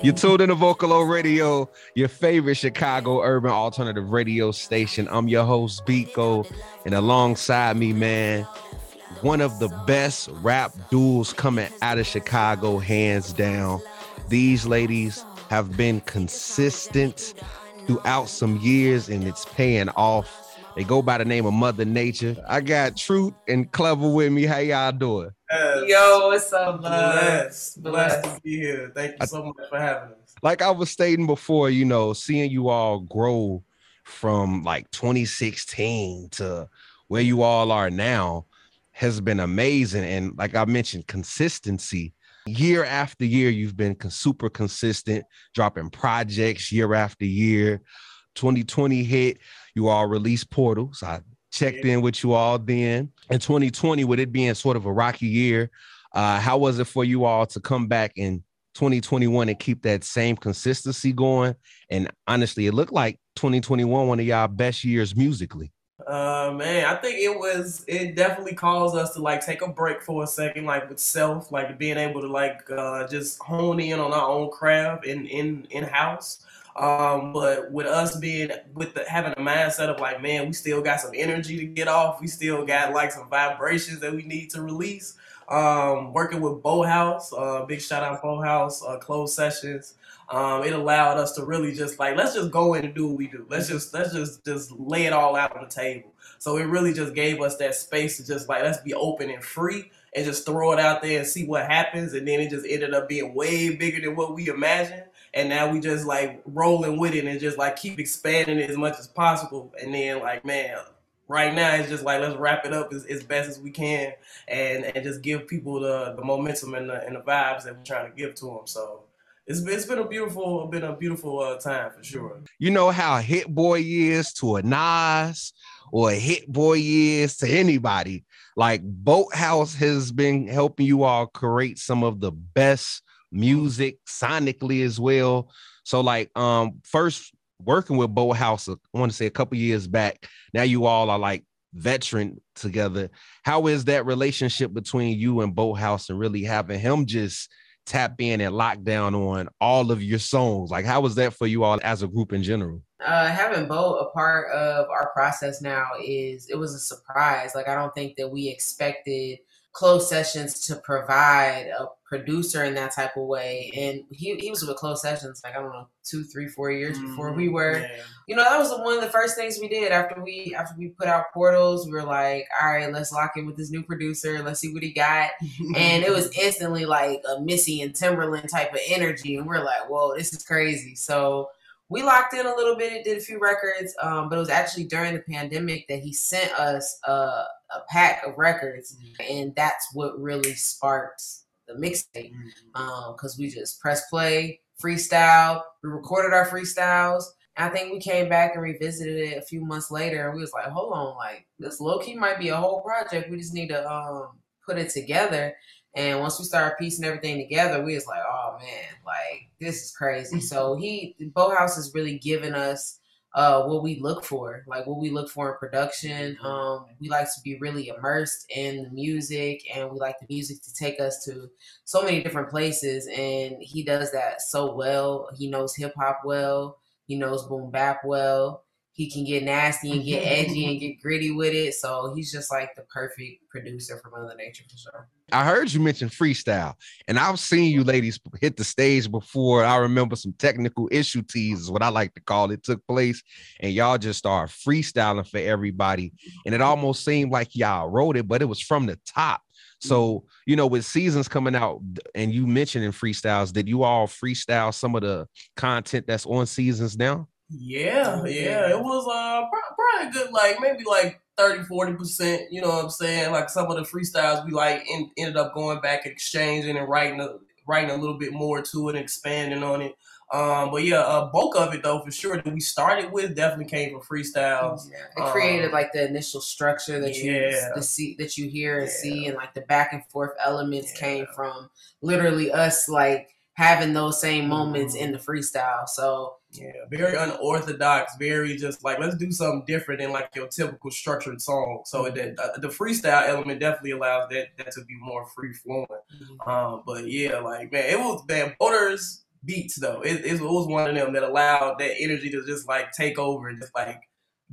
You tuned in to Vocalo Radio, your favorite Chicago urban alternative radio station. I'm your host, Biko, and alongside me, man, one of the best rap duels coming out of Chicago, hands down. These ladies have been consistent throughout some years, and it's paying off. They go by the name of Mother Nature. I got Truth and Clever with me. How y'all doing? Yes. Yo, what's up, Blessed. Blessed. Blessed to be here. Thank you so much for having us. Like I was stating before, you know, seeing you all grow from like 2016 to where you all are now has been amazing. And like I mentioned, consistency. Year after year, you've been super consistent, dropping projects year after year. 2020 hit, you all released Portals. I checked in with you all then. In 2020, with it being sort of a rocky year, uh, how was it for you all to come back in 2021 and keep that same consistency going? And honestly, it looked like 2021 one of y'all best years musically. Uh man, I think it was it definitely caused us to like take a break for a second, like with self, like being able to like uh just hone in on our own craft in in in house. Um, but with us being with the, having a mindset of like, man, we still got some energy to get off. We still got like some vibrations that we need to release. Um, working with Boathouse, uh, big shout out Boathouse, uh, closed sessions. Um, it allowed us to really just like let's just go in and do what we do. Let's just let's just just lay it all out on the table. So it really just gave us that space to just like let's be open and free and just throw it out there and see what happens. And then it just ended up being way bigger than what we imagined. And now we just like rolling with it and just like keep expanding it as much as possible. And then like man, right now it's just like let's wrap it up as, as best as we can and and just give people the the momentum and the and the vibes that we're trying to give to them. So it's been, it's been a beautiful been a beautiful uh, time for sure. You know how Hit Boy is to a Nas or a Hit Boy is to anybody. Like Boathouse has been helping you all create some of the best music sonically as well. So like um first working with Bo Boathouse, I want to say a couple years back. Now you all are like veteran together. How is that relationship between you and Bo Boathouse and really having him just tap in and lock down on all of your songs? Like how was that for you all as a group in general? Uh, having Bo a part of our process now is it was a surprise. Like I don't think that we expected closed sessions to provide a producer in that type of way. And he, he was with closed sessions like I don't know two, three, four years before we were. Yeah. You know that was one of the first things we did after we after we put out portals. We were like, all right, let's lock in with this new producer. Let's see what he got. And it was instantly like a Missy and Timberland type of energy, and we're like, whoa, this is crazy. So we locked in a little bit, and did a few records, um, but it was actually during the pandemic that he sent us a, a pack of records, and that's what really sparked the mixtape. Mm-hmm. Um, because we just press play, freestyle, we recorded our freestyles. And I think we came back and revisited it a few months later, and we was like, hold on, like this low key might be a whole project. We just need to um, put it together. And once we started piecing everything together, we was like, oh man, like this is crazy. Mm-hmm. so he Boathouse has really given us uh what we look for, like what we look for in production. Um, we like to be really immersed in the music and we like the music to take us to so many different places and he does that so well. He knows hip hop well, he knows boom bap well. He can get nasty and get edgy and get gritty with it. So he's just like the perfect producer for Mother Nature for sure. I heard you mention freestyle, and I've seen you ladies hit the stage before. I remember some technical issue teas, what I like to call it, took place, and y'all just started freestyling for everybody. And it almost seemed like y'all wrote it, but it was from the top. So, you know, with seasons coming out, and you mentioning freestyles, did you all freestyle some of the content that's on seasons now? Yeah, yeah, it was uh probably a good like maybe like 30 40 percent. You know what I'm saying? Like some of the freestyles we like en- ended up going back and exchanging and writing a, writing a little bit more to it and expanding on it. Um, but yeah, uh, bulk of it though for sure that we started with definitely came from freestyles. It created like the initial structure that you Yeah. the see that you hear and Yeah. see, and like the back and forth elements Yeah. came from literally us like having those same moments Mhm. in the freestyle. So Yeah, very unorthodox, very just like let's do something different than like your typical structured song. So that uh, the freestyle element definitely allows that that to be more free flowing. Um, but yeah, like man, it was man. Borders beats though. It, it was one of them that allowed that energy to just like take over and just like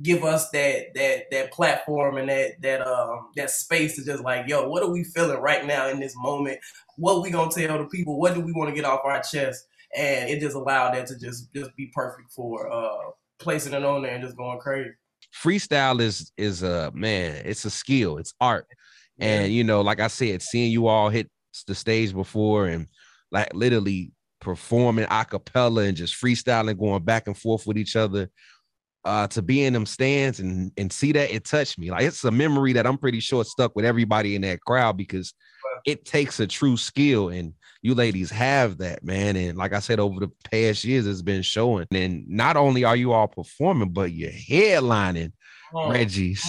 give us that that that platform and that that um that space to just like yo what are we feeling right now in this moment what we gonna tell the people what do we want to get off our chest and it just allowed that to just just be perfect for uh placing it on there and just going crazy. Freestyle is is a man it's a skill it's art. And you know like i said seeing you all hit the stage before and like literally performing a cappella and just freestyling going back and forth with each other uh, to be in them stands and and see that it touched me. Like it's a memory that I'm pretty sure stuck with everybody in that crowd because it takes a true skill and you ladies have that man. And like i said over the past years it's been showing. And not only are you all performing but you're headlining oh, Reggie's.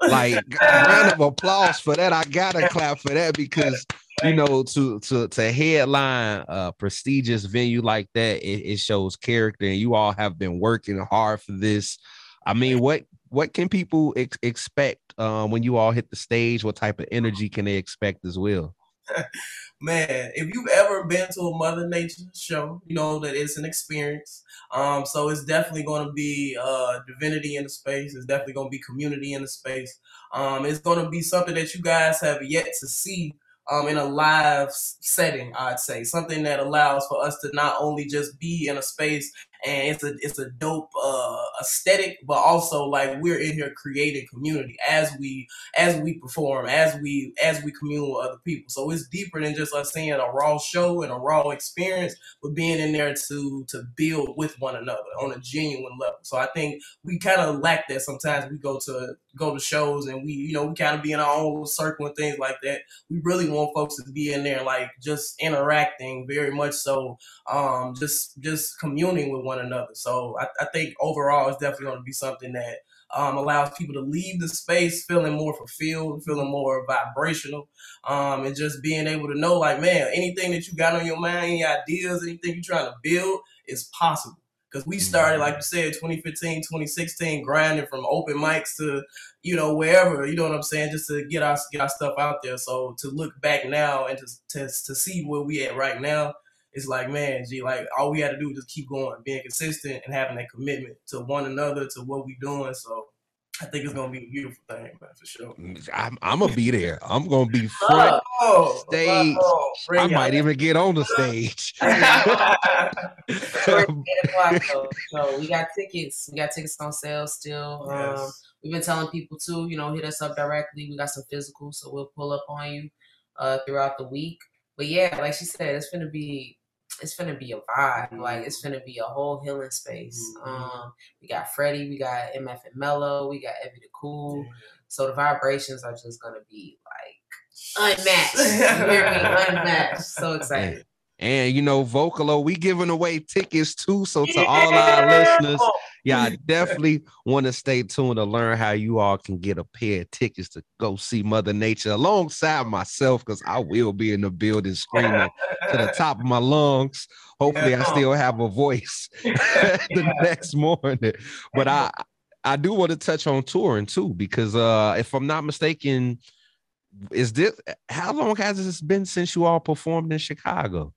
Like round of applause for that. I gotta clap for that because you know to to to headline a prestigious venue like that it, it shows character. And you all have been working hard for this. I mean what what can people ex- expect um, when you all hit the stage? What type of energy can they expect as well man, if you've ever been to a Mother Nature show, you know that it's an experience. Um, so it's definitely going to be uh, divinity in the space. It's definitely going to be community in the space. Um, it's going to be something that you guys have yet to see um, in a live setting, I'd say something that allows for us to not only just be in a space and it's a it's a dope uh, aesthetic, but also like we're in here creating community as we as we perform, as we as we commune with other people. So it's deeper than just us seeing a raw show and a raw experience, but being in there to to build with one another on a genuine level. So I think we kind of lack that sometimes. We go to go to shows and we you know we kind of be in our own circle and things like that. We really want folks to be in there like just interacting very much so, um, just just communing with one one another. So I, I think overall, it's definitely going to be something that um, allows people to leave the space feeling more fulfilled, feeling more vibrational, um, and just being able to know, like, man, anything that you got on your mind, any ideas, anything you're trying to build is possible. Because we started, like you said, 2015, 2016, grinding from open mics to, you know, wherever, you know what I'm saying, just to get our get our stuff out there. So to look back now and to to, to see where we at right now, it's like, man, gee, like all we had to do was just keep going, being consistent and having that commitment to one another, to what we're doing. So I think it's gonna be a beautiful thing, man, for sure. I'm, I'm gonna be there. I'm gonna be front oh, stage. Oh, I might even get on the stage. so we got tickets. We got tickets on sale still. Yes. Um, we've been telling people too, you know, hit us up directly. We got some physical, so we'll pull up on you uh, throughout the week. But yeah, like she said, it's gonna be it's gonna be a vibe. Like it's gonna be a whole healing space. Mm-hmm. Um, we got Freddie, we got MF and Mello, we got Evie the Cool. So the vibrations are just gonna be like unmatched. you hear me? Unmatched. So excited. And you know, Vocalo, we giving away tickets too. So to yeah. all our listeners, yeah, I definitely want to stay tuned to learn how you all can get a pair of tickets to go see Mother Nature alongside myself, because I will be in the building screaming to the top of my lungs. Hopefully, I still have a voice the next morning. But I I do want to touch on touring too, because uh if I'm not mistaken, is this how long has this been since you all performed in Chicago?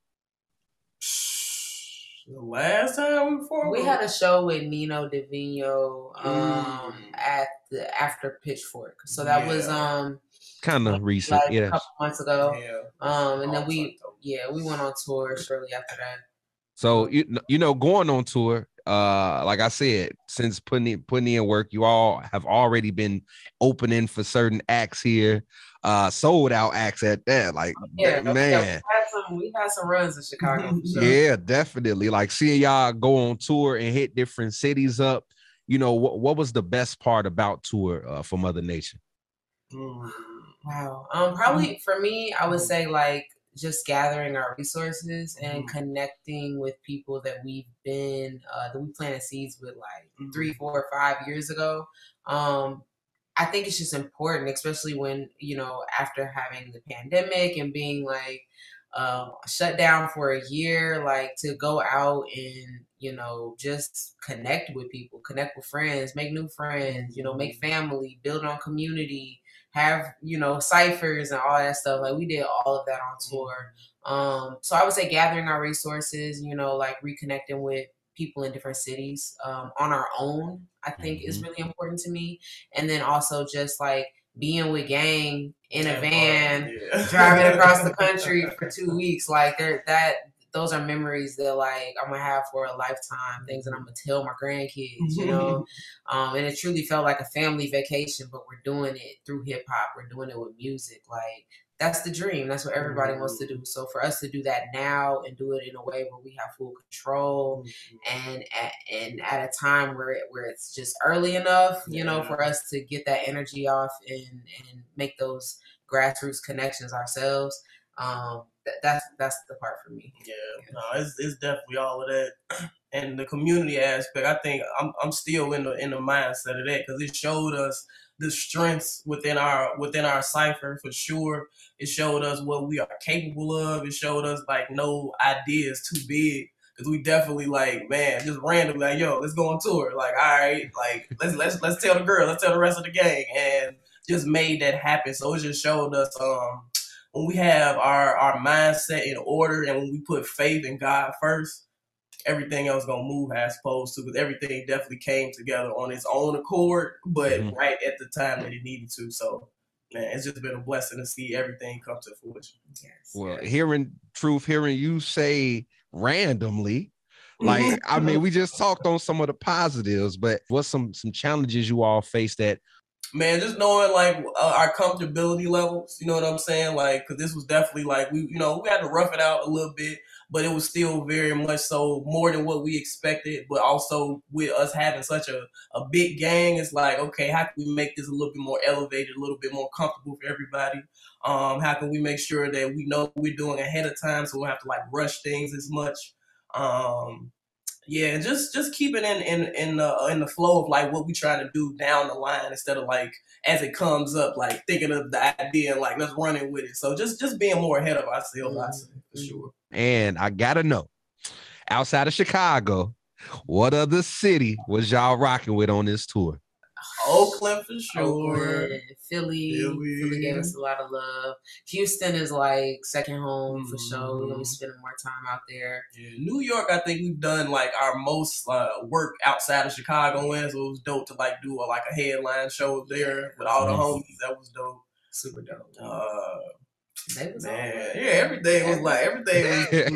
The last time we performed, we had a show with Nino Divino um, mm. at the after Pitchfork. So that yeah. was um kind of recent, like yeah, a couple months ago. Yeah. Um, and then we yeah we went on tour shortly after that. So you you know going on tour, uh, like I said, since putting in, putting in work, you all have already been opening for certain acts here uh sold out acts at that. Like yeah, man. We had, some, we had some runs in Chicago. Sure. Yeah, definitely. Like seeing y'all go on tour and hit different cities up. You know, what what was the best part about tour uh, for Mother Nature? Mm. Wow. Um, probably for me, I would say like just gathering our resources and mm. connecting with people that we've been uh, that we planted seeds with like mm. three, four, five years ago. Um, I think it's just important, especially when, you know, after having the pandemic and being like um, shut down for a year, like to go out and, you know, just connect with people, connect with friends, make new friends, you know, make mm-hmm. family, build on community, have you know ciphers and all that stuff. Like we did all of that on tour. Um, so I would say gathering our resources, you know, like reconnecting with people in different cities um, on our own. I think mm-hmm. is really important to me, and then also just like being with gang in a van, yeah. driving across the country for two weeks. Like that those are memories that like I'm gonna have for a lifetime. Things that I'm gonna tell my grandkids, you know. um, and it truly felt like a family vacation, but we're doing it through hip hop. We're doing it with music. Like that's the dream. That's what everybody mm-hmm. wants to do. So for us to do that now and do it in a way where we have full control mm-hmm. and at, and at a time where it, where it's just early enough, you yeah. know, for us to get that energy off and and make those grassroots connections ourselves. Um, that, that's that's the part for me. Yeah, no, it's it's definitely all of that, and the community aspect. I think I'm I'm still in the in the mindset of that because it showed us the strengths within our within our cipher for sure. It showed us what we are capable of. It showed us like no idea is too big. Cause we definitely like, man, just randomly like, yo, let's go on tour. Like, all right, like let's let's let's tell the girl, let's tell the rest of the gang, and just made that happen. So it just showed us um when we have our our mindset in order and when we put faith in God first, everything else gonna move as supposed to. Because everything definitely came together on its own accord, but mm-hmm. right at the time that it needed to. So man, it's just been a blessing to see everything come to fruition. Yes. Well, hearing truth, hearing you say randomly, like I mean, we just talked on some of the positives, but what's some some challenges you all face that man, just knowing like uh, our comfortability levels, you know what I'm saying? Like, cause this was definitely like we, you know, we had to rough it out a little bit, but it was still very much so more than what we expected. But also with us having such a, a big gang, it's like, okay, how can we make this a little bit more elevated, a little bit more comfortable for everybody? Um, how can we make sure that we know we're doing ahead of time so we don't have to like rush things as much? Um, yeah, just just keep it in in in the in the flow of like what we trying to do down the line instead of like as it comes up, like thinking of the idea and like let's run it with it. So just just being more ahead of ourselves, I say for mm-hmm. sure. And I gotta know, outside of Chicago, what other city was y'all rocking with on this tour? Oakland for sure. Oakland, Philly, Philly. Philly gave us a lot of love. Houston is like second home mm-hmm. for sure. We're gonna be spending more time out there. Yeah, New York, I think we've done like our most uh, work outside of Chicago, and so it was dope to like do a, like a headline show there with all the homies. That was dope. Super dope. Uh, Man, yeah, everything was like everything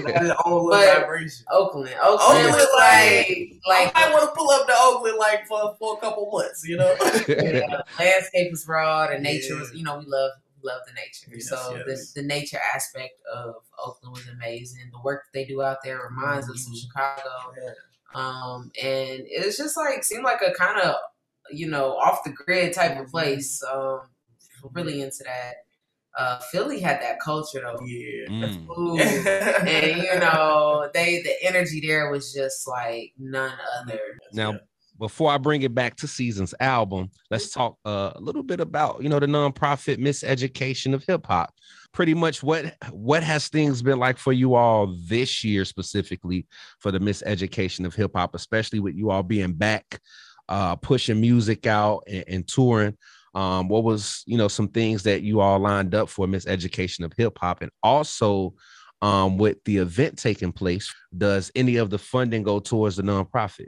was had its own vibration. Oakland, Oakland, Oakland was like, like I want to pull up to Oakland like for, for a couple months, you know. yeah, the landscape was raw, the nature yeah. was, you know, we love we love the nature. Yes, so yes. the the nature aspect of Oakland was amazing. The work that they do out there reminds mm-hmm. us of mm-hmm. Chicago. Yeah. Um, and it was just like seemed like a kind of you know off the grid type of mm-hmm. place. Um, really into that uh, Philly had that culture though. Yeah. Mm. Food. and you know, they the energy there was just like none other. Now, before I bring it back to Seasons album, let's talk uh, a little bit about, you know, the nonprofit miseducation of hip hop. Pretty much what what has things been like for you all this year specifically for the miseducation of hip hop, especially with you all being back uh pushing music out and, and touring um, what was you know some things that you all lined up for miseducation of hip hop and also um, with the event taking place does any of the funding go towards the nonprofit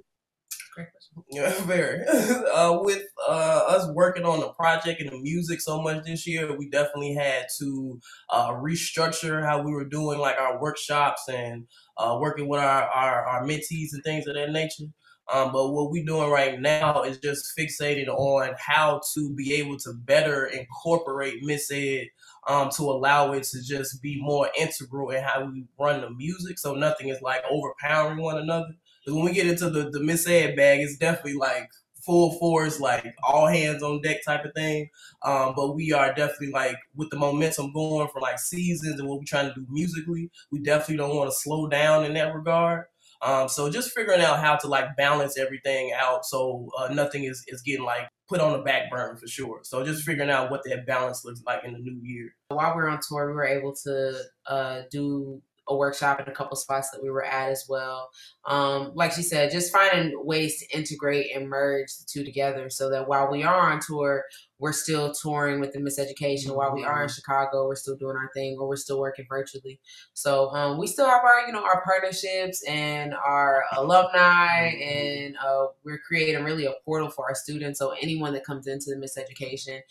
Great question. yeah, very. uh, with uh, us working on the project and the music so much this year, we definitely had to uh, restructure how we were doing like our workshops and uh, working with our, our, our mentees and things of that nature. Um, but what we're doing right now is just fixated on how to be able to better incorporate Miss Ed um, to allow it to just be more integral in how we run the music. So nothing is like overpowering one another. Because when we get into the, the Miss Ed bag, it's definitely like full force, like all hands on deck type of thing. Um, but we are definitely like with the momentum going for like seasons and what we're trying to do musically, we definitely don't want to slow down in that regard. Um, so just figuring out how to like balance everything out so uh, nothing is, is getting like put on the back burner for sure. So just figuring out what that balance looks like in the new year. While we are on tour, we were able to uh, do a workshop in a couple spots that we were at as well. Um, like she said, just finding ways to integrate and merge the two together so that while we are on tour, we're still touring with the Miseducation. Mm-hmm. While we are in mm-hmm. Chicago, we're still doing our thing or we're still working virtually. So um, we still have our, you know, our partnerships and our alumni and uh, we're creating really a portal for our students. So anyone that comes into the Miseducation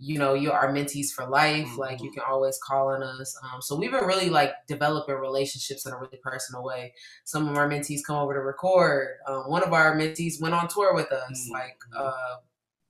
you know you are mentees for life mm-hmm. like you can always call on us um, so we've been really like developing relationships in a really personal way some of our mentees come over to record um, one of our mentees went on tour with us mm-hmm. like uh,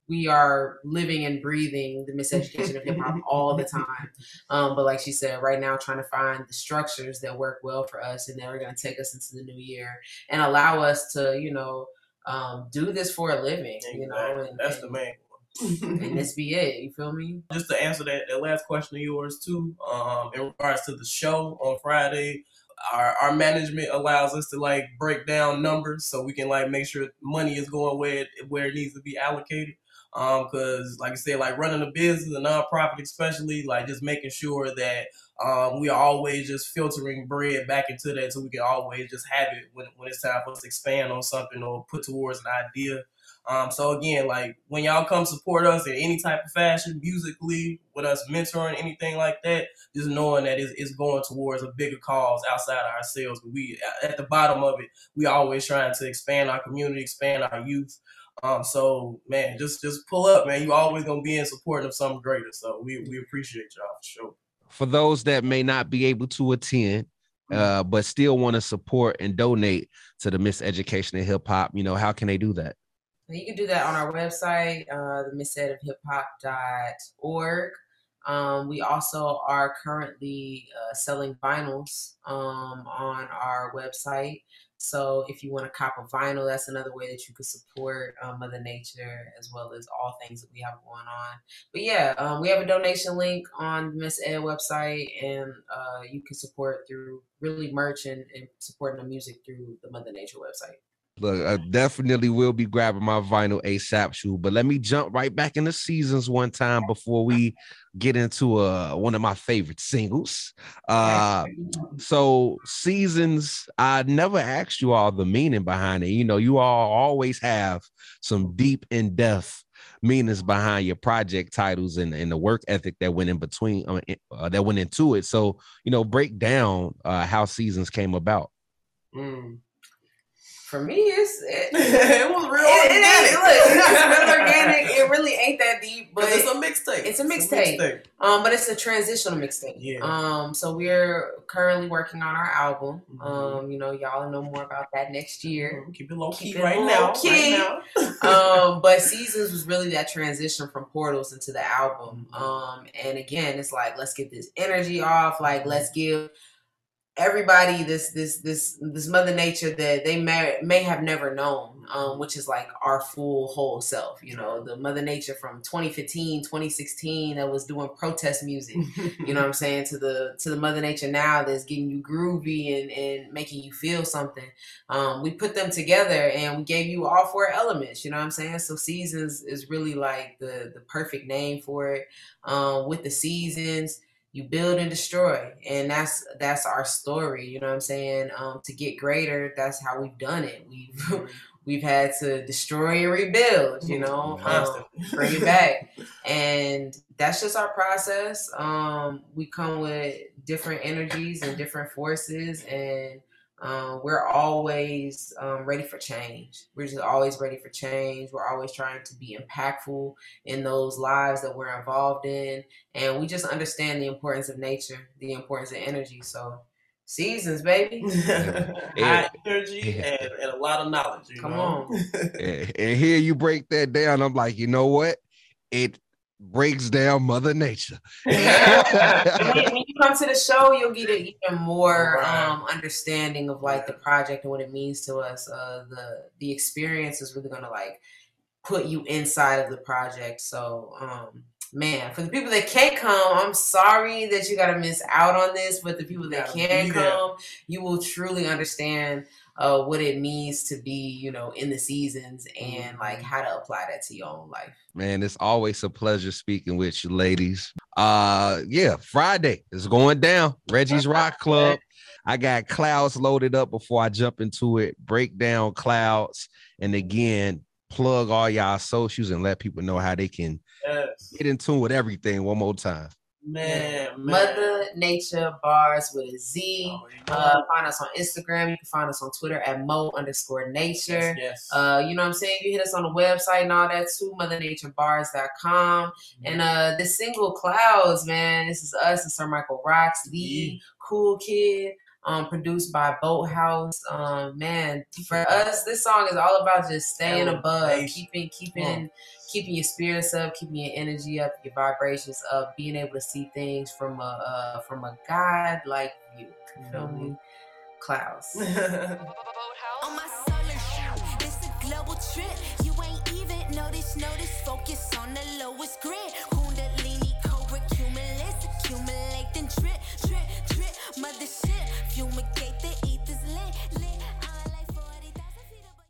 we are living and breathing the miseducation of hip hop all the time. Um, but like she said, right now trying to find the structures that work well for us and that are going to take us into the new year and allow us to, you know, um, do this for a living. You know, and, that's and, the main and this be it. You feel me? Just to answer that, that last question of yours too, um, in regards to the show on Friday, our, our management allows us to like break down numbers so we can like make sure money is going where it, where it needs to be allocated. Um, cause like I said, like running a business, a nonprofit, especially like just making sure that um, we are always just filtering bread back into that so we can always just have it when, when it's time for us to expand on something or put towards an idea. Um, so again, like when y'all come support us in any type of fashion, musically, with us mentoring, anything like that, just knowing that it's, it's going towards a bigger cause outside of ourselves. But we, at the bottom of it, we always trying to expand our community, expand our youth. Um, so man, just just pull up, man. You always gonna be in support of something greater. So we we appreciate y'all for sure. For those that may not be able to attend, mm-hmm. uh, but still want to support and donate to the Miseducation of Hip Hop, you know, how can they do that? You can do that on our website, uh, the misedofhiphop.org. Um, we also are currently uh, selling vinyls um, on our website. So if you want to cop a vinyl, that's another way that you could support um, Mother Nature as well as all things that we have going on. But yeah, um, we have a donation link on the Miss Ed website, and uh, you can support through really merch and, and supporting the music through the Mother Nature website. Look, I definitely will be grabbing my vinyl ASAP shoe, but let me jump right back into seasons one time before we get into uh one of my favorite singles. Uh so seasons, I never asked you all the meaning behind it. You know, you all always have some deep in depth meanings behind your project titles and, and the work ethic that went in between uh, uh, that went into it. So, you know, break down uh how seasons came about. Mm for me, it's it, it was real it, organic. It, look, it's real organic. It really ain't that deep, but it's a mixtape. It's a mixtape. Um, but it's a transitional mixtape. Yeah. Um, so we're currently working on our album. Mm-hmm. Um, you know, y'all know more about that next year. Mm-hmm. Keep it low key right, now, key. right now. um, but seasons was really that transition from portals into the album. Mm-hmm. Um, and again, it's like let's get this energy off. Like let's give everybody this this this this mother nature that they may may have never known um, which is like our full whole self you know the mother nature from 2015 2016 that was doing protest music you know what i'm saying to the to the mother nature now that's getting you groovy and and making you feel something. Um, we put them together and we gave you all four elements you know what i'm saying? So seasons is really like the the perfect name for it um, with the seasons you build and destroy. And that's that's our story you know what i'm saying? Um, to get greater that's how we've done it. We've mm-hmm. we've had to destroy and rebuild you know? Um, bring it back. And that's just our process. Um, we come with different energies and different forces and um, we're always um, ready for change. We're just always ready for change. We're always trying to be impactful in those lives that we're involved in. And we just understand the importance of nature, the importance of energy. So, seasons, baby. High energy and, and, a lot of knowledge. Come know? on. and, and here you break that down. I'm like, you know what? It breaks down Mother Nature. Yeah. when, when, you come to the show, you'll get an even more right. um, understanding of like the project and what it means to us. Uh, the the experience is really gonna like put you inside of the project. So. Um, man, for the people that can't come, I'm sorry that you got to miss out on this. But the people that can come, you will truly understand uh, what it means to be, you know, in the seasons and like mm-hmm. how to apply that to your own life. Man, it's always a pleasure speaking with you, ladies. Uh, yeah, Friday is going down. Reggie's Rock Club. I got clouds loaded up before I jump into it. Break down clouds, and again, plug all y'all socials and let people know how they can Yes. get in tune with everything one more time. Man, man. Mother Nature Bars with a Z. Oh, you Uh, find us on Instagram. You can find us on Twitter at mo underscore nature. Yes, yes. Uh, you know what I'm saying? You hit us on the website and all that too, mothernaturebars.com. And uh this single Clouds, man, this is us and Sir Michael Rocks, the Yeah. cool kid. Um, produced by Boathouse. Um, man, for us, this song is all about just staying above, Elevation. keeping, keeping, keeping your spirits up, keeping your energy up, your vibrations up, being able to see things from a uh, from a God like view. You feel Mhm. me? Clouds. Mm-hmm.